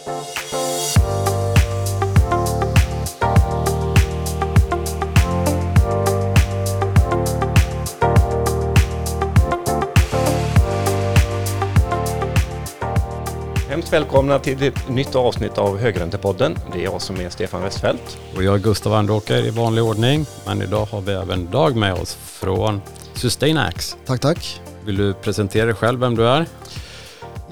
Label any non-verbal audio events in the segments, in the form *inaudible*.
Hemskt välkomna till ett nytt avsnitt av Högräntepodden. Det är jag som är Stefan Westfeldt. Och jag är Gustav Andåker i vanlig ordning. Men idag har vi även Dag med oss från Sustainax. Tack, tack. Vill du presentera dig själv, vem du är?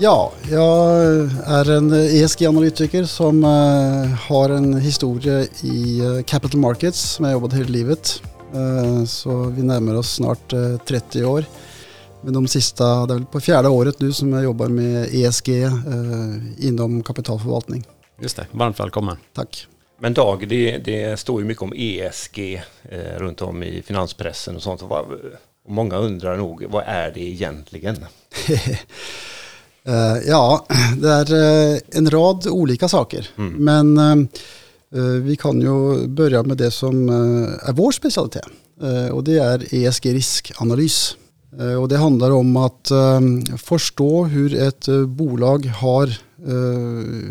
Ja, jag är en ESG-analytiker som eh, har en historia i eh, capital markets som jag jobbat hela livet. Eh, så vi närmar oss snart 30 år. Men de sista, det är väl på fjärde året nu som jag jobbar med ESG inom kapitalförvaltning. Just det, varmt välkommen. Tack. Men Dag, det, det står ju mycket om ESG runt om i finanspressen och sånt. Och många undrar nog, vad är det egentligen? *laughs* eh, ja, *clears throat* det är eh, en rad olika saker. Mm. Men eh, vi kan ju börja med det som är vår specialitet. och det är ESG-riskanalys. Och det handlar om att förstå hur ett bolag har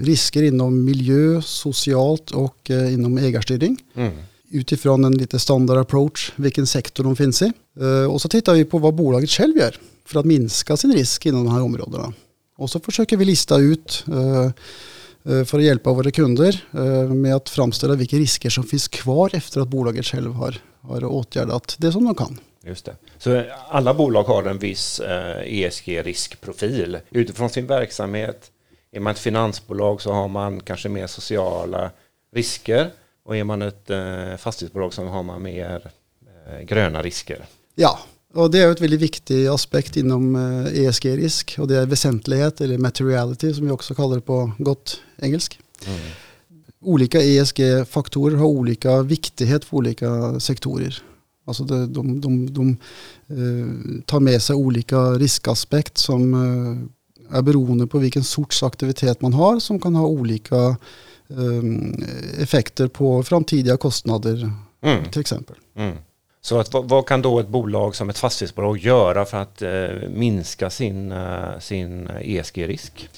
risker inom miljö, socialt och inom ägarstyrning. Mm. Utifrån en lite standard approach, vilken sektor de finns i. Och så tittar vi på vad bolaget själv gör för att minska sin risk inom de här områdena. Och så försöker vi lista ut för att hjälpa våra kunder med att framställa vilka risker som finns kvar efter att bolaget själv har, har åtgärdat det som de kan. Just det. Så alla bolag har en viss eh, ESG-riskprofil utifrån sin verksamhet. Är man ett finansbolag så har man kanske mer sociala risker och är man ett eh, fastighetsbolag så har man mer eh, gröna risker. Ja, och det är ett väldigt viktig aspekt inom ESG-risk och det är väsentlighet eller materiality som vi också kallar det på gott engelsk. Mm. Olika ESG-faktorer har olika viktighet för olika sektorer. Alltså det, de, de, de eh, tar med sig olika riskaspekt som eh, är beroende på vilken sorts aktivitet man har som kan ha olika eh, effekter på framtida kostnader mm. till exempel. Mm. Så att, vad, vad, kan då ett bolag som ett fastighetsbolag göra för att eh, minska sin, eh, sin ESG-risk?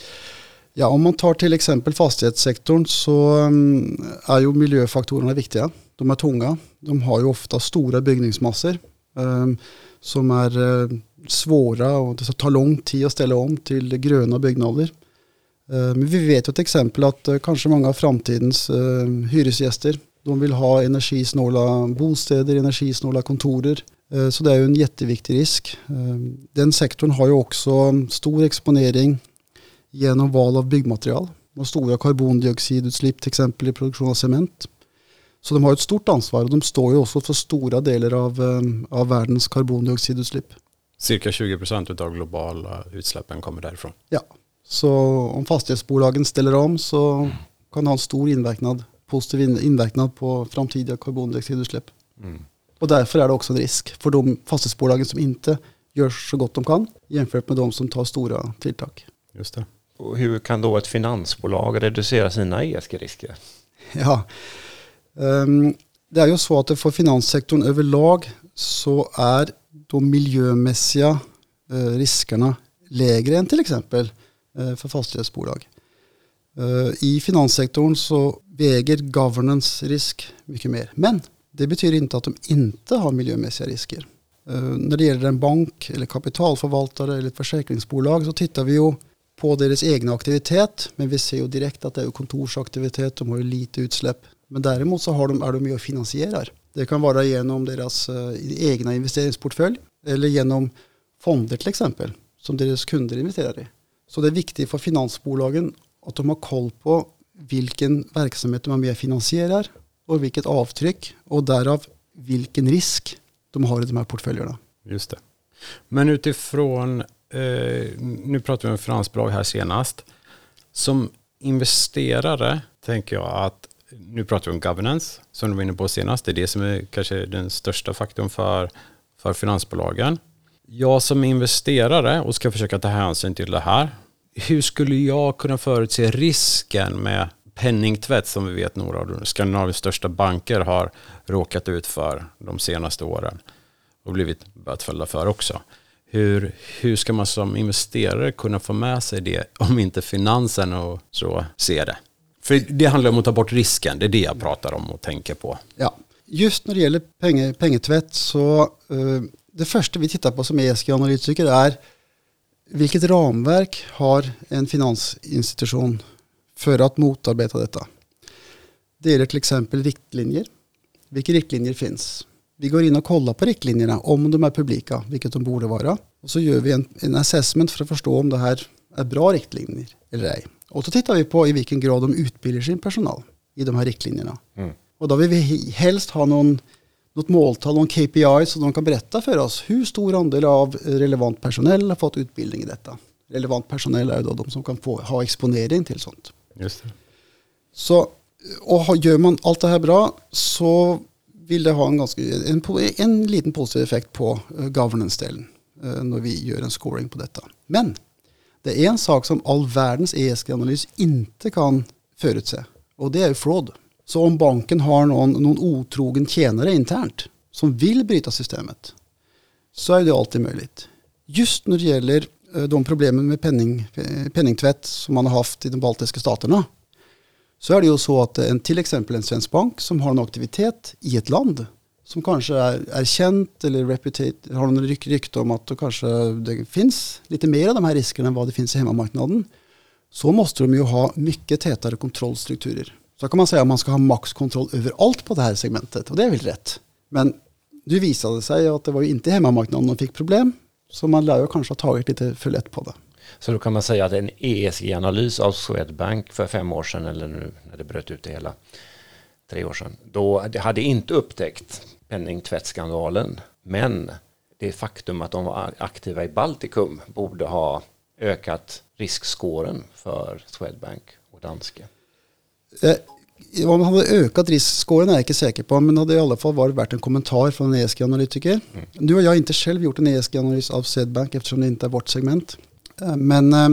Ja, om man tar till exempel fastighetssektorn så eh, är ju miljöfaktorerna viktiga. De är tunga. De har ju ofta stora byggningsmassor eh, som är eh, svåra och det tar lång tid att ställa om till gröna byggnader. Eh, men vi vet ju till exempel att kanske många av framtidens hyresgäster de vill ha energisnåla bostäder, energisnåla kontorer. Så det är ju en jätteviktig risk. Den sektorn har ju också stor exponering genom val av byggmaterial. De stora karbondioxidutsläpp till exempel i produktion av cement. Så de har ett stort ansvar och de står ju också för stora delar av, eh, av världens karbondioxidutsläpp. Cirka 20 procent av globala utsläppen kommer därifrån. Ja, så om fastighetsbolagen ställer om så kan det ha en stor inverkan, positiv inverkan på framtida karbondioxidutsläpp. Mm. Och därför är det också en risk för de fastighetsbolagen som inte gör så gott de kan jämfört med de som tar stora tilltag. Just det. Och hur kan då ett finansbolag reducera sina ESG-risker? *laughs* Ja, um, det är ju så att för finanssektorn överlag så är de miljömässiga uh, riskerna lägre än till exempel uh, för fastighetsbolag. Uh, I finanssektorn så väger governance risk mycket mer. Men det betyder inte att de inte har miljömässiga risker. Eh, när det gäller en bank eller kapitalförvaltare eller ett försäkringsbolag så tittar vi ju på deras egna aktivitet. Men vi ser ju direkt att det är kontorsaktivitet, de har ju lite utsläpp. Men däremot så har de, är de med och finansierar. Det kan vara genom deras uh, egna investeringsportfölj eller genom fonder till exempel som deras kunder investerar i. Så det är viktigt för finansbolagen att de har koll på vilken verksamhet de är med och finansierar och vilket avtryck och därav vilken risk de har i de här portföljerna. Just det. Men utifrån eh, nu pratar vi om finansbolag här senast. Som investerare tänker jag att nu pratar vi om governance som du var inne på senast. Det är det som är kanske den största faktorn för, för finansbolagen. Jag som investerare och ska försöka ta hänsyn till det här. Hur skulle jag kunna förutse risken med penningtvätt som vi vet några av Skandinaviens största banker har råkat ut för de senaste åren och blivit bötfällda för också. Hur, hur ska man som investerare kunna få med sig det om inte finansen och så ser det? För det handlar om att ta bort risken, det är det jag pratar om och tänker på. Ja, just när det gäller penge, pengetvätt så eh, det första vi tittar på som ESG-analytiker är vilket ramverk har en finansinstitution för att motarbeta detta? Det är till exempel riktlinjer. Vilka riktlinjer finns? Vi går in och kollar på riktlinjerna om de är publika, vilket de borde vara. Och så gör vi en, en assessment för att förstå om det här är bra riktlinjer eller ej. Och så tittar vi på i vilken grad de utbildar sin personal i de här riktlinjerna. Mm. Och då vill vi helst ha någon, något måltal, någon KPI så de kan berätta för oss hur stor andel av relevant personal har fått utbildning i detta. Relevant personal är då de som kan få ha exponering till sånt. Just det. Så, och gör man allt det här bra så vill det ha en, ganska, en, en liten positiv effekt på uh, governance-delen uh, när vi gör en scoring på detta. Men det är en sak som all världens ESG-analys inte kan förutse och det är fraud. Så om banken har någon, någon otrogen tjänare internt som vill bryta systemet så är det alltid möjligt. Just när det gäller eh, de problemen med penning, eh, penningtvätt som man har haft i de baltiska staterna så är det ju så att eh, en, till exempel en svensk bank som har en aktivitet i ett land som kanske är, är känt eller reputate, har någon ryk, rykte om att det kanske det finns lite mer av de här riskerna än vad det finns i hemmamarknaden. Så måste de ju ha mycket tätare kontrollstrukturer. Så kan man säga att man ska ha maxkontroll över allt på det här segmentet och det är väl rätt. Men nu visade sig att det var ju inte hemmamarknaden de fick problem. Så man lär ju kanske ha tagit lite för lätt på det. Så då kan man säga att en ESG-analys av Swedbank för fem år sedan, eller nu när det bröt ut det hela, tre år sedan, då det hade inte upptäckt penningtvättskandalen. Men det faktum att de var aktiva i Baltikum borde ha ökat riskskåren för Swedbank och Danske. Om man hade ökat riskskåren är jag inte säker på, men det hade i alla fall varit värt en kommentar från en ESG-analytiker. Mm. Nu har jag inte själv gjort en ESG-analys av Swedbank eftersom det inte är vårt segment. Eh, men eh,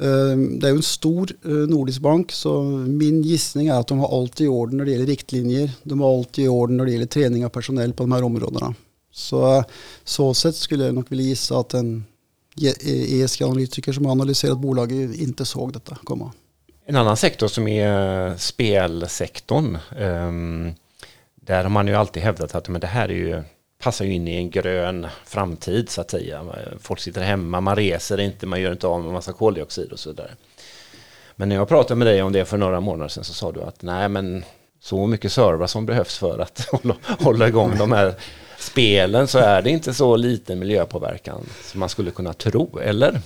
eh, det är ju en stor nordisk bank så min gissning är att de har allt i orden när det gäller riktlinjer. De har allt i orden när det gäller träning av personal på de här områdena. Så så sätt skulle jag nog vilja gissa att en ESG-analytiker som har analyserat bolaget inte såg detta komma. En annan sektor som är eh, spelsektorn. Ehm, där har man ju alltid hävdat att men det här är ju passar ju in i en grön framtid så att säga. Folk sitter hemma, man reser inte, man gör inte av med massa koldioxid och så vidare. Men när jag pratade med dig om det för några månader sedan så sa du att nej men så mycket servrar som behövs för att *laughs* hålla, igång de här spelen så är det inte så liten miljöpåverkan som man skulle kunna tro, eller?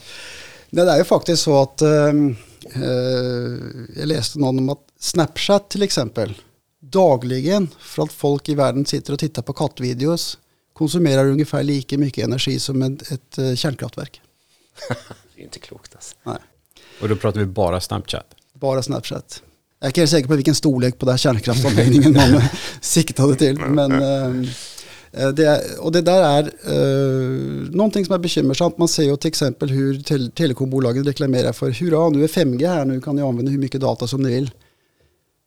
Det är ju faktiskt så att eh, jag läste någon om att Snapchat till exempel dagligen för att folk i världen sitter och tittar på kattvideos konsumerar ungefär lika mycket energi som ett, ett eh, kärnkraftverk. *laughs* det är inte klokt alltså. Nej. Och då pratar vi bara Snapchat? Bara Snapchat. Jag är inte säker på vilken storlek på den här kärnkraftsanläggningen man *laughs* siktade till. Men, ehm, eh, det, och det där är eh, någonting som är bekymmersamt. Man ser ju till exempel hur te telekombolagen reklamerar för hurra, nu är 5G här, nu kan ni använda hur mycket data som ni vill.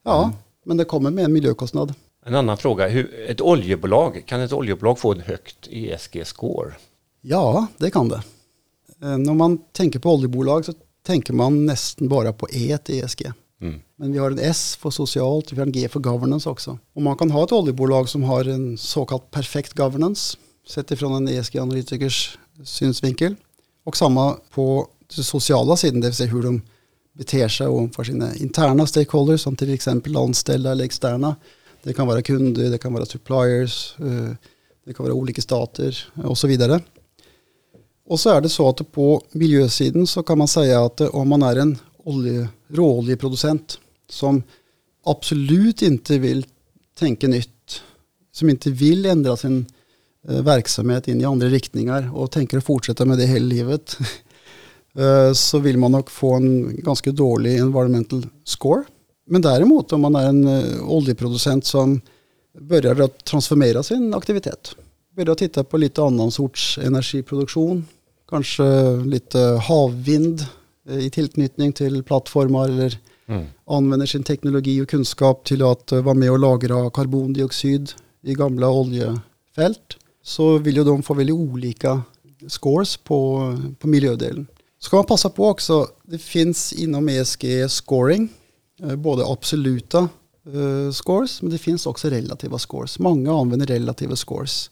Ja, mm. men det kommer med en miljökostnad. En annan fråga, hur, ett oljebolag, kan ett oljebolag få ett högt ESG-score? Ja, det kan det. Eh, när man tänker på oljebolag så tänker man nästan bara på E, ett ESG. Mm. Men vi har en S för socialt, vi har en G för governance också. Och man kan ha ett oljebolag som har en så kallad perfekt governance, sett ifrån en ESG-analytikers synsvinkel. Och samma på den sociala sidan, det vill säga hur de beter sig för sina interna stakeholders, som till exempel anställda eller externa. Det kan vara kunder, det kan vara suppliers, eh, det kan vara olika stater och så vidare. Och så är det så att på miljösidan så kan man säga att om man är en olje, råoljeproducent som absolut inte vill tänka nytt, som inte vill ändra sin eh, verksamhet in i andra riktningar och tänker att fortsätta med det hela livet *laughs* eh, så vill man nog få en ganska dålig environmental score. Men däremot om man är en eh, oljeproducent som börjar att transformera sin aktivitet, börjar titta på lite annan sorts energiproduktion, kanske lite havvind i tillknytning till plattformar eller mm. använder sin teknologi och kunskap till att uh, vara med och lagra karbondioxid i gamla oljefält så vill ju de få väldigt olika scores på, på miljödelen. Ska man passa på också, det finns inom ESG scoring, eh, både absoluta eh, scores, men det finns också relativa scores. Många använder relativa scores.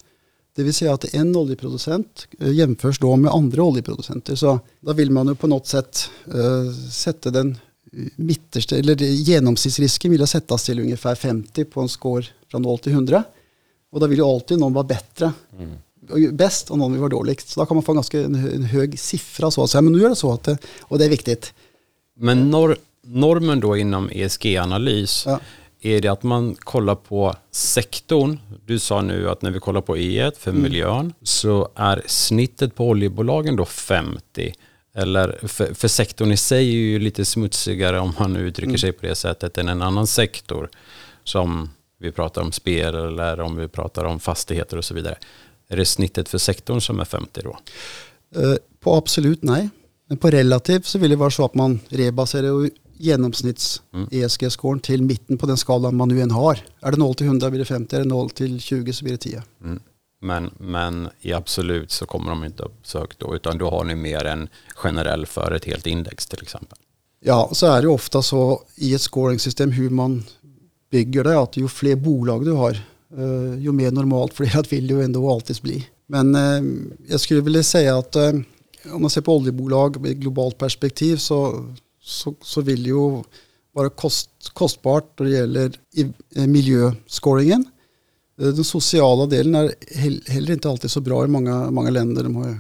Det vill säga att en oljeproducent eh, jämförs då med andra oljeproducenter. Så då vill man ju på något sätt uh, sätta den mittersta, eller genomsnittsrisken vill sättas till ungefär 50 på en score från 0 till 100. Och då vill ju alltid någon vara bättre. Mm bäst och någon vill vara dåligt. Så då kan man få ganska en, en hög siffra. Så att säga. Men nu är det så att det, och det är viktigt. Men nor normen då inom ESG-analys, ja. Är det att man kollar på sektorn? Du sa nu att när vi kollar på E1 för mm. miljön så är snittet på oljebolagen då 50. Eller för, för sektorn i sig är ju lite smutsigare om man uttrycker mm. sig på det sättet än en annan sektor. Som vi pratar om spel eller om vi pratar om fastigheter och så vidare. Är det snittet för sektorn som är 50 då? Eh, på absolut nej. Men på relativt så vill det vara så att man rebaserar genomsnitts-ESG-scoren till mitten på den skalan man nu än har. Är det 0 till 100 blir det 50, är det 0 till 20 så blir det 10. Mm. Men, men i absolut så kommer de inte upp så högt då, utan då har ni mer en generell för ett helt index till exempel. Ja, så är det ofta så i ett scoringsystem hur man bygger det, att ju fler bolag du har, Uh, ju mer normalt *laughs* det vill ju ändå alltid bli. Men uh, jag skulle vilja säga att uh, om man ser på oljebolag med globalt perspektiv så, så, så vill ju vara kost, kostbart då det gäller i, eh, miljöscoringen. Eh, den sociala delen är heller inte alltid så bra i många, många länder. De har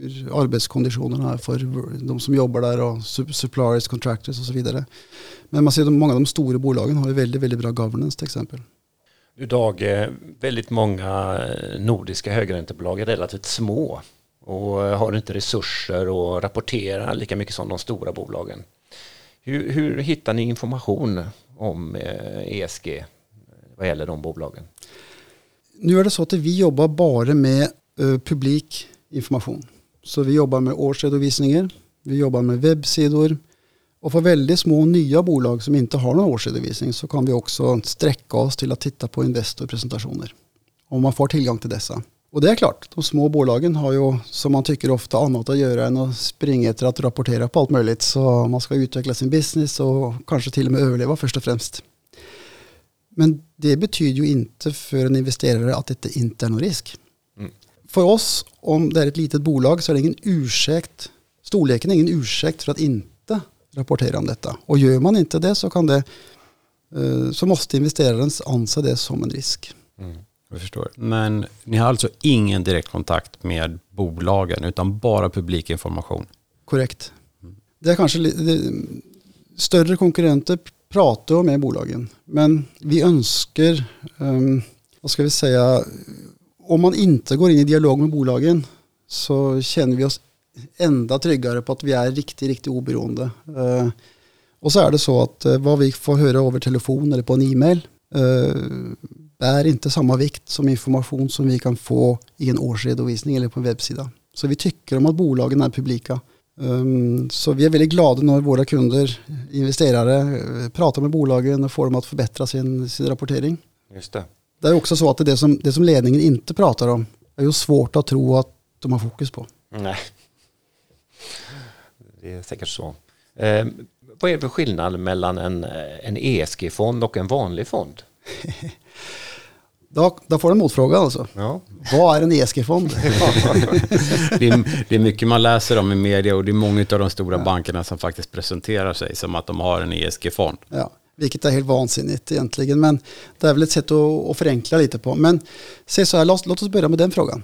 hur arbetskonditionerna är för de som jobbar där och suppliers, contractors och så vidare. Men man ser att många av de stora bolagen har ju väldigt, väldigt bra governance till exempel. Idag är eh, väldigt många nordiska högräntebolag är relativt små och har inte resurser att rapportera lika mycket som de stora bolagen. Hur, hur hittar ni information om eh, ESG vad gäller de bolagen? Nu är det så att vi jobbar bara med eh, publik information. Så vi jobbar med årsredovisningar, vi jobbar med webbsidor, och för väldigt små nya bolag som inte har någon årsredovisning så kan vi också sträcka oss till att titta på Investor-presentationer. Om man får tillgång till dessa. Och det är klart, de små bolagen har ju som man tycker ofta annat att göra än att springa efter att rapportera på allt möjligt. Så man ska utveckla sin business och kanske till och med överleva först och främst. Men det betyder ju inte för en investerare att det inte är någon risk. Mm. För oss, om det är ett litet bolag, så är det ingen ursäkt. Storleken är ingen ursäkt för att inte rapportera om detta. Och gör man inte det så kan det eh, så måste investeraren anse det som en risk. Mm, jag förstår. Men ni har alltså ingen direktkontakt med bolagen utan bara publikinformation? Korrekt. Det är kanske det, större konkurrenter pratar med bolagen. Men vi önskar, um, vad ska vi säga, om man inte går in i dialog med bolagen så känner vi oss enda tryggare på att vi är riktigt, riktigt oberoende. Uh, och så är det så att uh, vad vi får höra över telefon eller på en e-mail uh, är inte samma vikt som information som vi kan få i en årsredovisning eller på en webbsida. Så vi tycker om att bolagen är publika. Um, så vi är väldigt glada när våra kunder, investerare, pratar med bolagen och får dem att förbättra sin, sin rapportering. Just det. det är också så att det som, det som ledningen inte pratar om är ju svårt att tro att de har fokus på. Nej, det är säkert så. Eh, vad är det för skillnad mellan en, en ESG-fond och en vanlig fond? *laughs* Då, då får du en motfråga alltså. Ja. Vad är en ESG-fond? *laughs* det, är, det är mycket man läser om i media och det är många av de stora ja. bankerna som faktiskt presenterar sig som att de har en ESG-fond. Ja, vilket är helt vansinnigt egentligen. Men det är väl ett sätt att, att förenkla lite på. Men se så här, låt, låt oss börja med den frågan.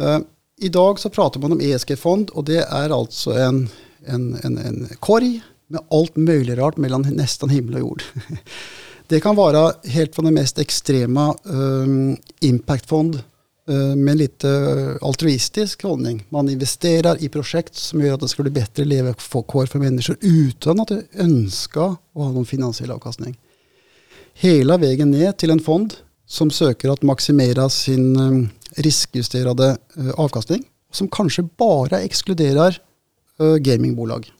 Uh, idag så pratar man om ESG-fond och det är alltså en, en, en, en korg med allt möjligt rart mellan nästan himmel och jord. *laughs* Det kan vara helt från den mest extrema um, impactfond uh, med lite altruistisk hållning. Man investerar i projekt som gör att det ska bli bättre levekår för människor utan att önska att ha någon finansiell avkastning. Hela vägen ner till en fond som söker att maximera sin um, riskjusterade uh, avkastning. Som kanske bara exkluderar uh, gamingbolag.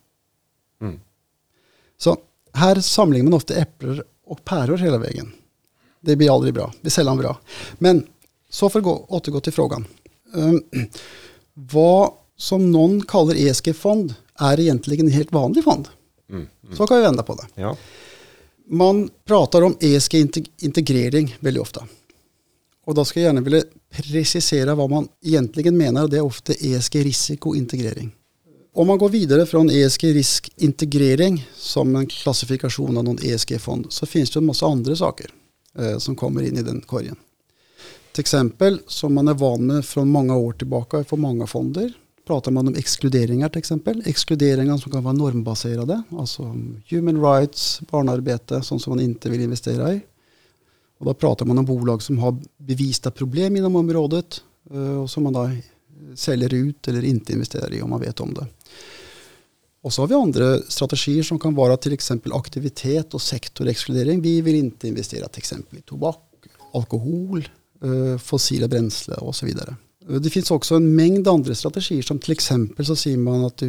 Mm. Så här samlar man ofta äpplen och päror hela vägen. Det blir aldrig bra, det är sällan bra. Men så för att gå, återgå till frågan. Um, vad som någon kallar ESG-fond är egentligen en helt vanlig fond. Mm. Mm. Så kan vi vända på det. Ja. Man pratar om ESG-integrering väldigt ofta. Och då ska jag gärna vilja precisera vad man egentligen menar och det är ofta ESG-risikointegrering. Om man går vidare från ESG-riskintegrering som en klassifikation av någon ESG-fond så finns det en massa andra saker eh, som kommer in i den korgen. Till exempel som man är van med från många år tillbaka för många fonder pratar man om exkluderingar till exempel. Exkluderingar som kan vara normbaserade, alltså human rights, barnarbete, sånt som man inte vill investera i. Och då pratar man om bolag som har bevista problem inom området eh, och som man då säljer ut eller inte investerar i om man vet om det. Och så har vi andra strategier som kan vara till exempel aktivitet och sektorexkludering. Vi vill inte investera till exempel i tobak, alkohol, eh, fossila bränsle och så vidare. Eh, det finns också en mängd andra strategier som till exempel så säger man att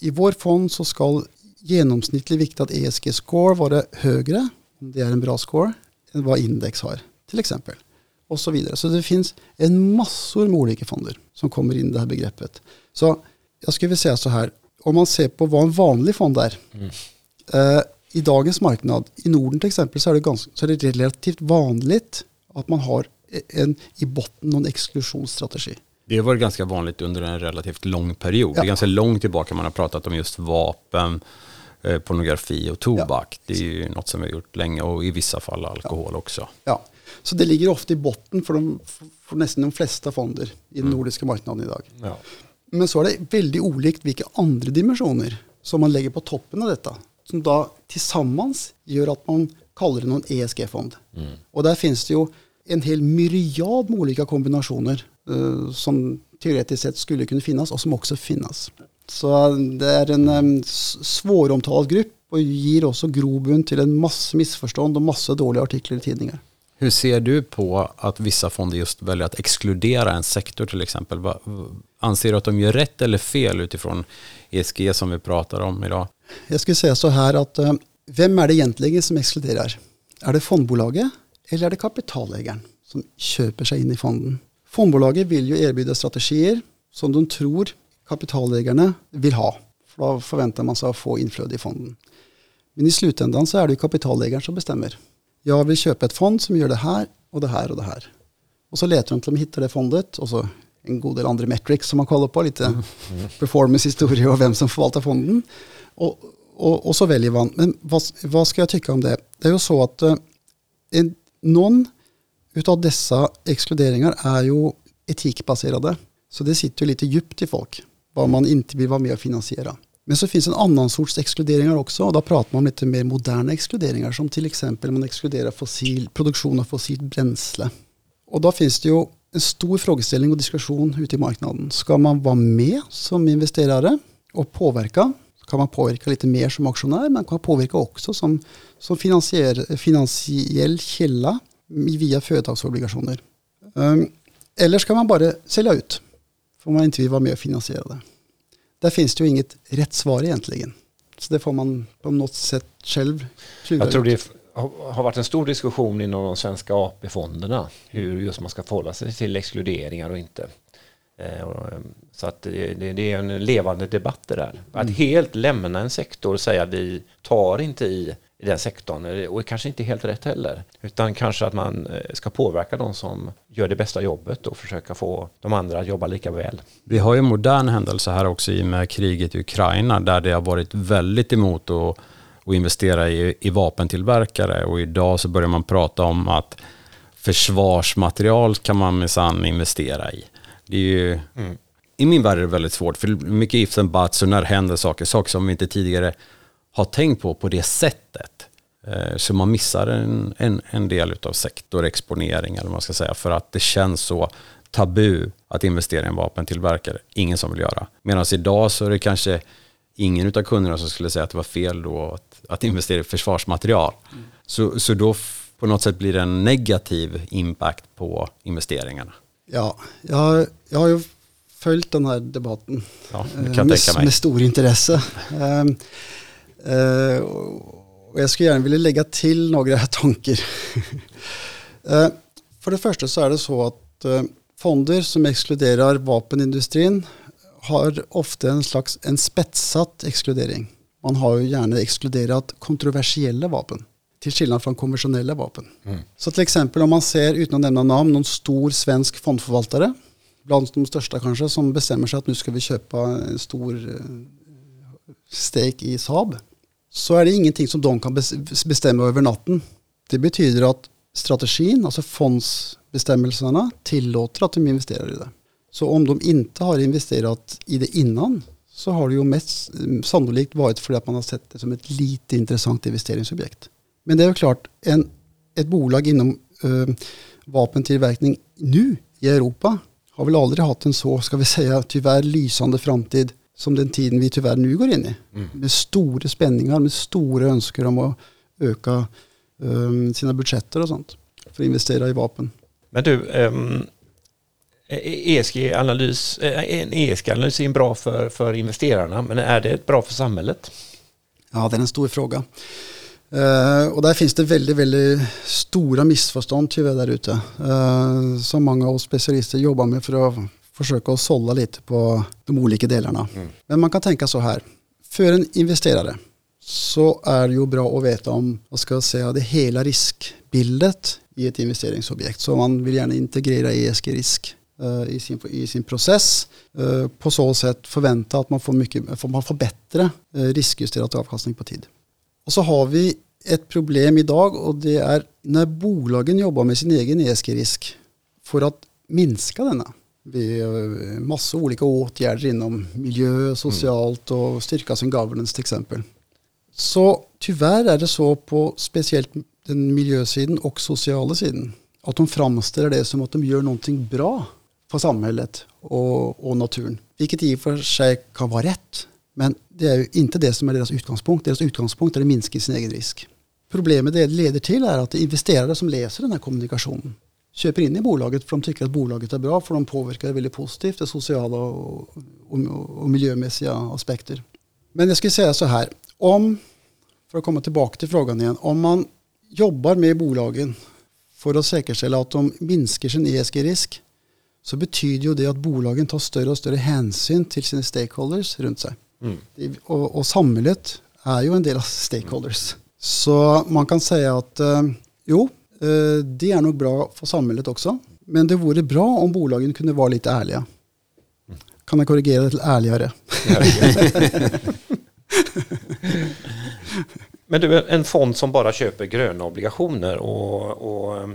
i vår fond så ska genomsnittlig viktad ESG-score vara högre, om det är en bra score, än vad index har till exempel. Och så vidare. Så det finns en massor med olika fonder som kommer in i det här begreppet. Så jag skulle vilja säga så här, om man ser på vad en vanlig fond är. Mm. Eh, I dagens marknad, i Norden till exempel, så är, det ganska, så är det relativt vanligt att man har en, i botten någon exklusionsstrategi. Det har varit ganska vanligt under en relativt lång period. Ja. Det är ganska långt tillbaka man har pratat om just vapen, eh, pornografi och tobak. Ja. Det är ju något som vi har gjort länge och i vissa fall alkohol ja. också. Ja, så det ligger ofta i botten för, de, för nästan de flesta fonder i den mm. nordiska marknaden idag. Men så är det väldigt olikt vilka andra dimensioner som man lägger på toppen av detta. Som då tillsammans gör att man kallar det någon ESG-fond. Mm. Och där finns det ju en hel myriad med olika kombinationer eh, som teoretiskt sett skulle kunna finnas och som också finnas. Så det är en um, svåromtalad grupp och ger också grobund till en massa missförstånd och massa dåliga artiklar i tidningar. Hur ser du på att vissa fonder just väljer att exkludera en sektor till exempel? Anser du att de gör rätt eller fel utifrån ESG som vi pratar om idag? Jag skulle säga så här att eh, vem är det egentligen som exkluderar? Är det fondbolaget eller är det kapitalägaren som köper sig in i fonden? Fondbolaget vill ju erbjuda strategier som de tror kapitalägarna vill ha. För då förväntar man sig att få inflöde i fonden. Men i slutändan så är det ju kapitalägaren som bestämmer. Jag vill köpa ett fond som gör det här och det här och det här. Och så letar de till de hittar det fondet och så en god del andra metrics som man kollar på, lite mm. mm. performance-historia och vem som förvaltar fonden. Och, och, och, så väljer man. Men vad, vad ska jag tycka om det? Det är ju så att eh, en, någon utav dessa exkluderingar är ju etikbaserade. Så det sitter ju lite djupt i folk, vad man inte vill vara med och finansiera. Men så finns en annan sorts exkluderingar också och då pratar man om lite mer moderna exkluderingar som till exempel man exkluderar fossil, produktion av fossilt bränsle. Och då finns det ju en stor frågeställning och diskussion ute i marknaden. Ska man vara med som investerare och påverka? Kan man påverka lite mer som aktionär men kan påverka också som, som finansiell källa via företagsobligationer. Um, eller ska man bara sälja ut? För man inte vill vara med och finansiera det. Där finns det ju inget rätt svar egentligen. Så det får man på något sätt själv Jag tror det har varit en stor diskussion inom de svenska AP-fonderna hur just man ska förhålla sig till exkluderingar och inte. Eh, ehm, så att det, är en levande debatt det där. Att mm. helt lämna en sektor och säga vi tar inte i den sektorn och kanske inte helt rätt heller. Utan kanske att man eh, ska påverka de som gör det bästa jobbet och försöka få de andra att jobba lika väl. Vi har ju en modern händelse här också i och med kriget i Ukraina där det har varit väldigt emot att, att investera i, i vapentillverkare och idag så börjar man prata om att försvarsmaterial kan man minsann investera i. Det är ju, mm. I min värld är det väldigt svårt, för mycket ifs and buts och när händer saker, saker som vi inte tidigare har tänkt på på det sättet. Eh, så man missar en, en, en del av sektorexponering, eller vad man ska säga, för att det känns så tabu att investera i en vapentillverkare. Ingen som vill göra. Medan idag så är det kanske ingen av kunderna som skulle säga att det var fel då att, att investera i försvarsmaterial. Mm. Så, så då på något sätt blir det en negativ impact på investeringarna. Ja, jag, jag har ju följt den här debatten ja, med, med, stor intresse. Uh, och jag skulle gärna vilja lägga till några *laughs* tankar. uh, för det första så är det så att uh, fonder som exkluderar vapenindustrin har ofte en slags en spetsat exkludering. Man har jo gjerne ekskludert kontroversielle vapen, til skillnad fra konvensjonelle vapen. Mm. Så til eksempel om man ser, uten å nevne navn, noen stor svensk fondforvaltere, blant de største kanskje, som bestemmer seg at nå skal vi kjøpe en stor eh, stake i Saab, så er det ingenting som de kan bes- bestemme over natten. Det betyder at strategin, altså fondsbestemmelsene, tillåter at de investerer i det. Så om de inte har investerat i det innan så har det jo mest eh, sannolikt varit fordi at man har sett det som et lite intressant investeringsobjekt. Men det er jo klart, en, et bolag inom eh, vapentillverkning nu i Europa har vel aldri hatt en så, skal vi säga, tyvärr lysande framtid som den tiden vi tyvärr nu går inn i. Med store spenninger, med store ønsker om å øke eh, sine budsjetter og sånt for å investere i vapen. Men du, ehm, ESG-analys, eh, en ESG-analys är bra för, för investerarna, men är det bra för samhället? Ja, det er en stor fråga. Eh, og der finnes det veldig veldig store misforstånd tyvärr der ute. eh, som mange av oss spesialister jobber med for å forsøke å sålla litt på de olika delarna. Men man kan tenke så her. For en investerare så er det jo bra å vite om hva skal jeg si, det hele riskbildet i et investeringsobjekt. Så man vil gjerne integrere ESG-risk Eh, i, sin, i sin process. Eh, på så sätt förvänta att man får, mycket, man får bättre eh, riskjusterad avkastning på tid. och så har vi ett problem idag och det är när bolagen jobbar med sin egen ESG-risk för att minska denna ved eh, masse olika åtgärder inom miljö, socialt och styrka som governance till exempel. Så tyvärr är det så på speciellt den miljösidan och sociala sidan att de framställer det som att de gör någonting bra för samhället och, och naturen. Vilket i och för sig kan vara rätt. Men det är ju inte det som är deras utgångspunkt. Deras utgångspunkt är att minska sin egen risk. Problemet det leder till är att det är investerare som läser den här kommunikationen köper in i bolaget för de tycker att bolaget är bra för de påverkar det väldigt positivt, det sociala och, och, och miljömässiga aspekter. Men jag skulle säga så här, om, för att komma tillbaka till frågan igen, om man jobbar med bolagen för att säkerställa att de minskar sin ESG-risk så betyder ju det att bolagen tar större och större hänsyn till sina stakeholders runt sig. Mm. Det- Och, och samhället är ju en del av stakeholders. Så man kan säga att eh, jo, eh, det är nog bra för samhället också. Men det vore bra om bolagen kunde vara lite ärliga. Kan jag korrigera det till ärligare? *laughs* Men du, en fond som bara köper gröna obligationer och, och,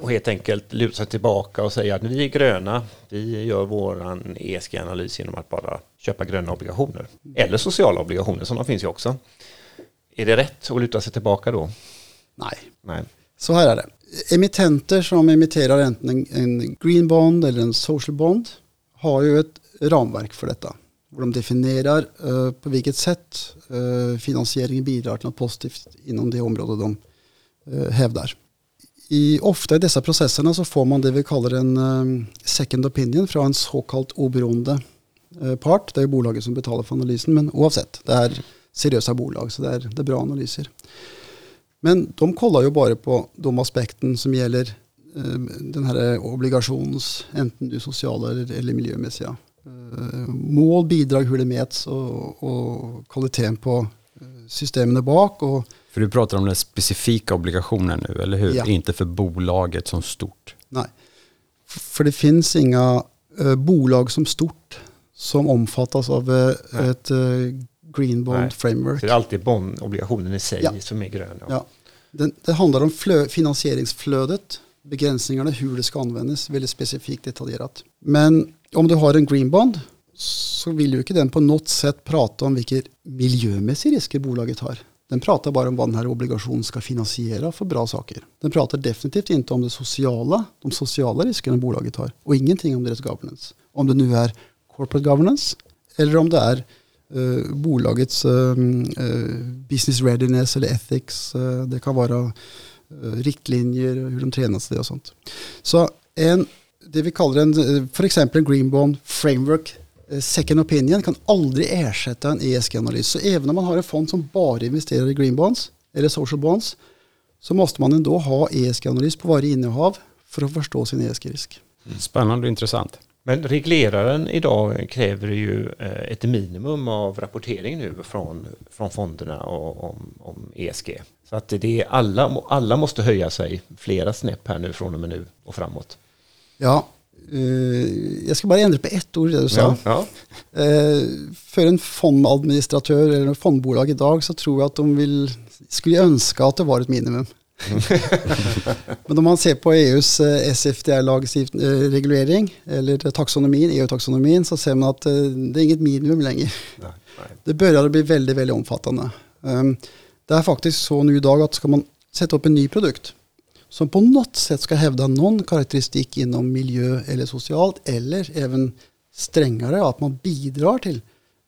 och helt enkelt lutar sig tillbaka och säger att vi är gröna, vi gör vår ESG-analys genom att bara köpa gröna obligationer. Eller sociala obligationer, sådana finns ju också. Är det rätt att luta sig tillbaka då? Nej. Nej. Så här är det. Emittenter som emitterar enten en, en green bond eller en social bond har ju ett ramverk för detta. Hvor de definierar eh, på vilket sätt eh, finansieringen bidrar till något positivt inom det område de eh, hävdar. I, ofta i dessa processerna så får man det vi kallar en eh, second opinion från en så kallat oberoende uh, part. Det är bolaget som betalar för analysen, men oavsett, det är seriösa bolag så det är, det är bra analyser. Men de kollar ju bara på de aspekten som gäller eh, den här obligations, enten du sociala eller, eller miljömässiga. Eh, mål, bidrag, hur det mäts och, och kvaliteten på systemen bak. och för du pratar om den specifika obligationen nu, eller hur? Ja. Inte för bolaget som stort. nei. For det finnes inga eh, bolag som stort som omfattes av eh, Nej. et eh, green bond Nej. framework. Så det är alltid bondobligationen i sig Ja. som är grön. Ja. Ja. Det, det handlar om flö, finansieringsflödet, begränsningarna, hur det ska användas, väldigt specifikt detaljerat. Men om du har en green bond så vill ju inte den på något sätt prata om vilka miljömässiga risker bolaget har. Den pratar bara om vad den här obligationen ska finansiera för bra saker. Den pratar definitivt inte om det sociala, de sociala riskerna bolaget har och ingenting om deras governance. Om det nu är corporate governance eller om det är eh, bolagets eh, eh business readiness eller ethics. eh, det kan vara eh, riktlinjer, hur de tränas det och sånt. Så en, det vi kallar en, eh, för exempel en green bond framework second opinion kan aldrig ersätta en ESG-analys. Så även om man har en fond som bara investerar i green bonds eller social bonds så måste man ändå ha ESG-analys på varje innehav för att förstå sin ESG-risk. Spännande och intressant. Men regleraren idag kräver ju eh, ett minimum av rapportering nu från, från fonderna och, om, om ESG. Så att det är alla, alla måste höja sig flera snäpp här nu från och med nu och framåt. Ja, eh, jag ska bara ändra på ett ord det du sa. Ja, ja. Eh, för en fondadministratör eller en fondbolag idag så tror jag att de vill, skulle önska att det var ett minimum. *laughs* Men om man ser på EUs eh, SFDR-reglering eller taxonomin, EU-taxonomin så ser man att det är inget minimum längre. Nej, nej. Det börjar bli väldigt, väldigt omfattande. Um, det är faktiskt så nu idag att ska man sätta upp en ny produkt som på något sätt ska hävda någon karaktäristik inom miljö eller socialt eller även strängare att man bidrar till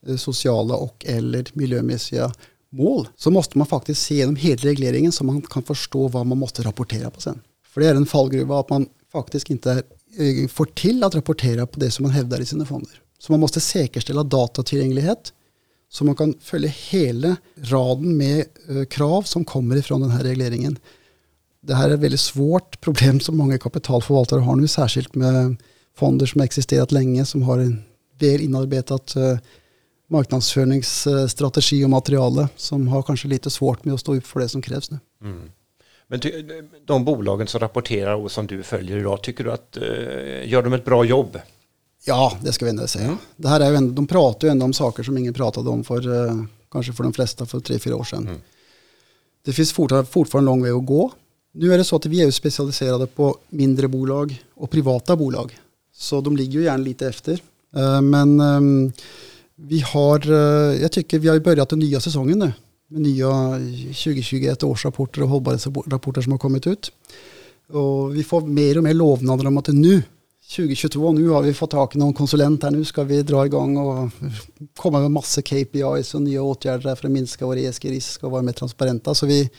eh, sociala och eller miljömässiga mål så måste man faktiskt se igenom hela regleringen så man kan förstå vad man måste rapportera på sen. För det är en fallgruva att man faktiskt inte eh, får till att rapportera på det som man hävdar i sina fonder. Så man måste säkerställa datatillgänglighet så man kan följa hela raden med eh, krav som kommer ifrån den här regleringen. Det här är ett väldigt svårt problem som många kapitalförvaltare har nu, särskilt med fonder som har existerat länge, som har en väl inarbetat eh, marknadsföringsstrategi och material som har kanske lite svårt med att stå upp för det som krävs nu. Mm. Men de bolagen som rapporterar och som du följer idag, tycker du att eh, gör de ett bra jobb? Ja, det ska vi ändå säga. Det här är ju ändå, de pratar ju ändå om saker som ingen pratade om för eh, kanske för de flesta för tre, fyra år sedan. Mm. Det finns fortfarande, fortfarande lång väg att gå. Nu är det så att vi är specialiserade på mindre bolag och privata bolag. Så de ligger ju gärna lite efter. Eh, men ehm, vi har, eh, jag tycker vi har börjat den nya säsongen nu. Med nya eh, 2021 årsrapporter och hållbarhetsrapporter som har kommit ut. Och vi får mer och mer lovnader om att det nu 2022, nu har vi fått tag i någon konsulent här, nu ska vi dra igång och komma med massa KPIs och nya åtgärder för att minska vår ESG-risk och vara mer transparenta. Så vi,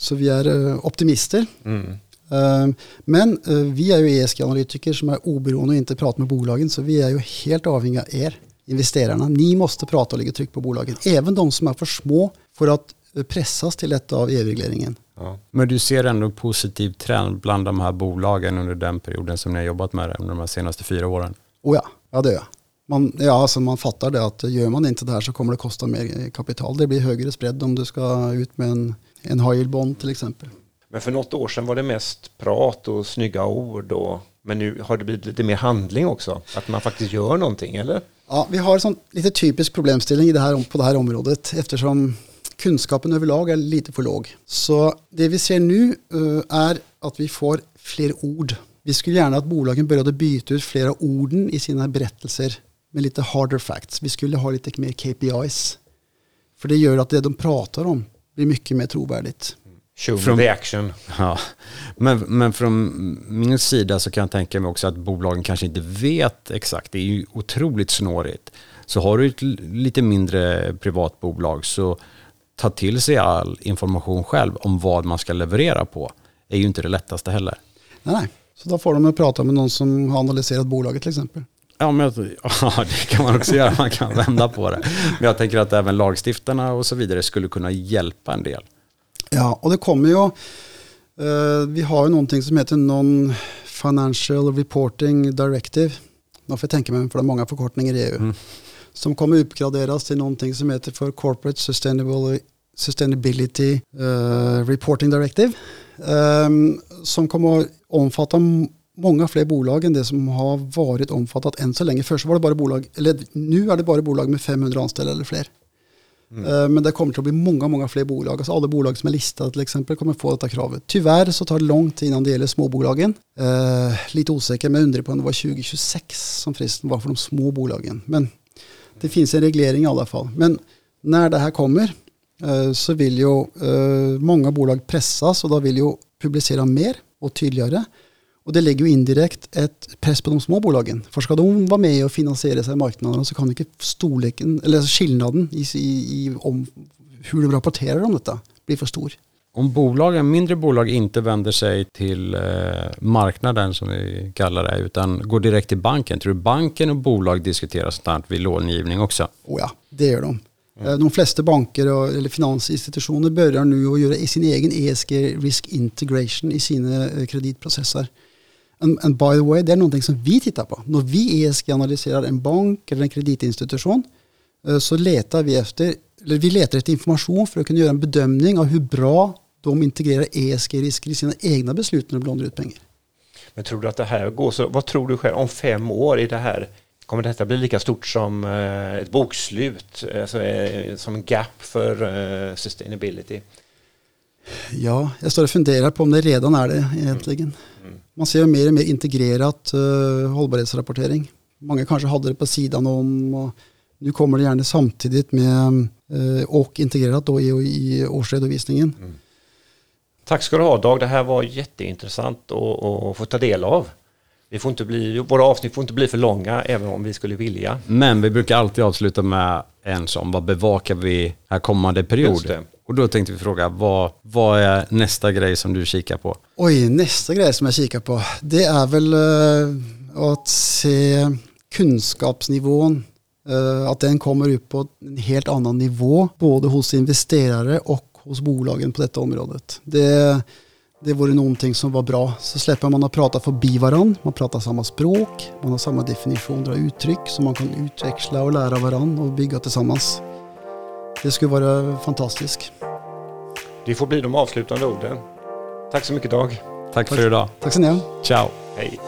så vi är eh, optimister. Mm. Eh, Men eh, vi är ju ESG-analytiker som är oberoende och inte pratar med bolagen, så vi är ju helt avhängiga av er, investerarna. Ni måste prata och lägga tryck på bolagen, även de som är för små för att pressas till detta av EU-regleringen. Ja. Men du ser ändå en positiv trend bland de här bolagen under den perioden som ni har jobbat med det, under de här senaste fyra åren? Och ja, ja det gör jag. Man, ja, alltså man fattar det att gör man inte det här så kommer det kosta mer kapital. Det blir högre spread om du ska ut med en, en yield bond till exempel. Men för något år sedan var det mest prat och snygga ord. Och, men nu har det blivit lite mer handling också. Att man faktiskt gör någonting, eller? Ja, vi har en lite typisk problemställning i det här, på det här området eftersom kunskapen överlag är lite för låg. Så det vi ser nu eh, är att vi får fler ord. Vi skulle gärna att bolagen började byta ut flera orden i sina berättelser med lite harder facts. Vi skulle ha lite mer KPIs. För det gör att det de pratar om blir mycket mer trovärdigt. Show the action. Ja, men, men från min sida så kan jag tänka mig också att bolagen kanske inte vet exakt. Det är ju otroligt snårigt. Så har du ett lite mindre privat bolag så ta till sig all information själv om vad man ska leverera på. är ju inte det lättaste heller. Nej, nej. Så då får de att prata med någon som har analyserat bolaget till exempel. Ja, men, jag- *laughs* ja, det kan man också göra. Man kan vända på det. Men jag tänker att även lagstiftarna och så vidare skulle kunna hjälpa en del. Ja, och det kommer ju, eh, vi har ju någonting som heter Non-Financial Reporting Directive. Då får jag tänka mig för det är många förkortningar i EU. Mm. Som kommer uppgraderas till någonting som heter för Corporate Sustainable, Sustainability eh, Reporting Directive. ehm, som kommer att omfatta många fler bolag än det som har varit omfattat än så länge. Först var det bara bolag, eller nu är det bara bolag med 500 anställda eller fler. Eh, Men det kommer att bli många, många fler bolag. Alltså alla bolag som är listade till exempel kommer få detta kravet. Tyvärr så tar det lång tid innan det gäller småbolagen. Eh, lite osäker, men jag undrar på om det var 2026 som fristen var för de små bolagen. Men det finns en reglering i alla fall. Men när det här kommer eh, så vill ju eh, många bolag pressas och då vill ju publicera mer och tydligare. Och det lägger ju indirekt ett press på de små bolagen. För ska de vara med och finansiera sig i marknaden så kan inte storleken, eller skillnaden i, i, om hur de rapporterar om detta bli för stor. Om bolagen, mindre bolag inte vänder sig till eh, marknaden som vi kallar det, utan går direkt till banken. Tror du banken och bolag diskuterar sånt här vid långivning också? Och ja, det gör de. Eh, De flesta banker och, eller finansinstitutioner börjar nu att göra i sin egen ESG Risk Integration i sina eh, kreditprocesser. And, and by the way, det är någonting som vi tittar på. När vi ESG-analyserar en bank eller en kreditinstitution eh, så letar vi efter, eller vi letar efter information för att kunna göra en bedömning av hur bra de integrerar ESG-risker i sina egna beslut när de lånar ut pengar. Men tror du att det här går så, vad tror du själv om fem år i det här Kommer detta bli lika stort som eh, ett bokslut, alltså, eh, som en gap för sustainability? Ja, jag står och funderar på om det redan är det egentligen. Mm. Mm. Man ser mer och mer integrerat uh, hållbarhetsrapportering. Många kanske hade det på sidan om och nu kommer det gärna samtidigt med uh, och integrerat då i, i årsredovisningen. Mm. Tack ska du ha Dag, det här var jätteintressant att få ta del av. Vi får inte bli, våra avsnitt får inte bli för långa även om vi skulle vilja. Men vi brukar alltid avsluta med en som, vad bevakar vi här kommande period? Och då tänkte vi fråga, vad, vad är nästa grej som du kikar på? Oj, nästa grej som jag kikar på, det är väl uh, att se kunskapsnivån, uh, att den kommer upp på en helt annan nivå, både hos investerare och hos bolagen på detta området. Det det vore någonting som var bra. Så släpper man att prata förbi varandra, man pratar samma språk, man har samma definitioner av uttryck som man kan utväxla och lära varandra och bygga tillsammans. Det skulle vara fantastiskt. Det får bli de avslutande orden. Tack så mycket Dag. Tack, Tack. för idag. Tack så mycket. Ciao. Hej.